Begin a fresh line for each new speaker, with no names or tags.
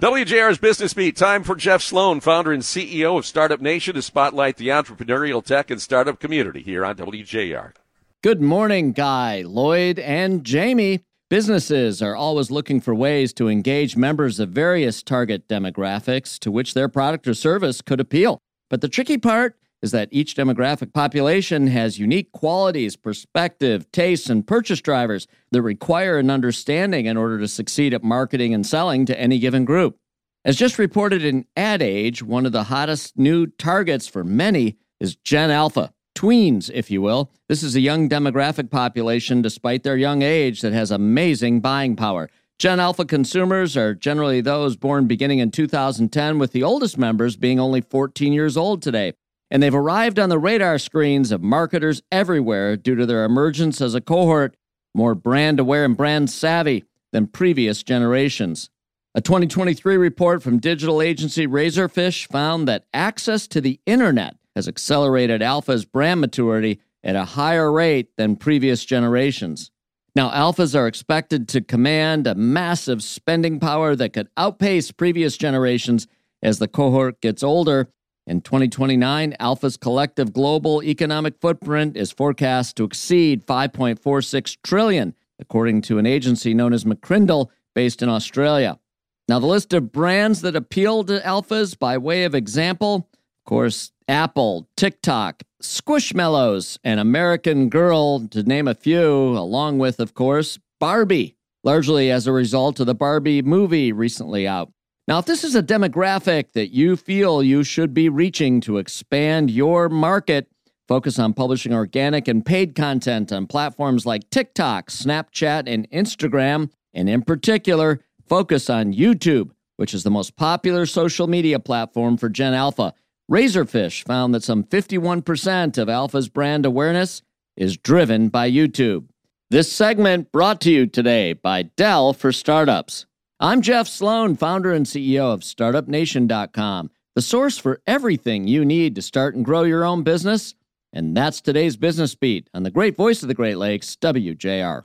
WJR's Business Beat. Time for Jeff Sloan, founder and CEO of Startup Nation, to spotlight the entrepreneurial tech and startup community here on WJR.
Good morning, Guy, Lloyd, and Jamie. Businesses are always looking for ways to engage members of various target demographics to which their product or service could appeal. But the tricky part is that each demographic population has unique qualities, perspective, tastes, and purchase drivers that require an understanding in order to succeed at marketing and selling to any given group. As just reported in Ad Age, one of the hottest new targets for many is Gen Alpha, tweens, if you will. This is a young demographic population, despite their young age, that has amazing buying power. Gen Alpha consumers are generally those born beginning in 2010, with the oldest members being only 14 years old today and they've arrived on the radar screens of marketers everywhere due to their emergence as a cohort more brand aware and brand savvy than previous generations. A 2023 report from digital agency Razorfish found that access to the internet has accelerated Alpha's brand maturity at a higher rate than previous generations. Now, Alphas are expected to command a massive spending power that could outpace previous generations as the cohort gets older in 2029, Alpha's collective global economic footprint is forecast to exceed 5.46 trillion, according to an agency known as McCrindle based in Australia. Now, the list of brands that appeal to alphas by way of example, of course, Apple, TikTok, Squishmallows, and American Girl, to name a few, along with, of course, Barbie, largely as a result of the Barbie movie recently out. Now, if this is a demographic that you feel you should be reaching to expand your market, focus on publishing organic and paid content on platforms like TikTok, Snapchat, and Instagram, and in particular, focus on YouTube, which is the most popular social media platform for Gen Alpha. Razorfish found that some 51% of Alpha's brand awareness is driven by YouTube. This segment brought to you today by Dell for Startups. I'm Jeff Sloan, founder and CEO of StartupNation.com, the source for everything you need to start and grow your own business. And that's today's Business Beat on the great voice of the Great Lakes, WJR.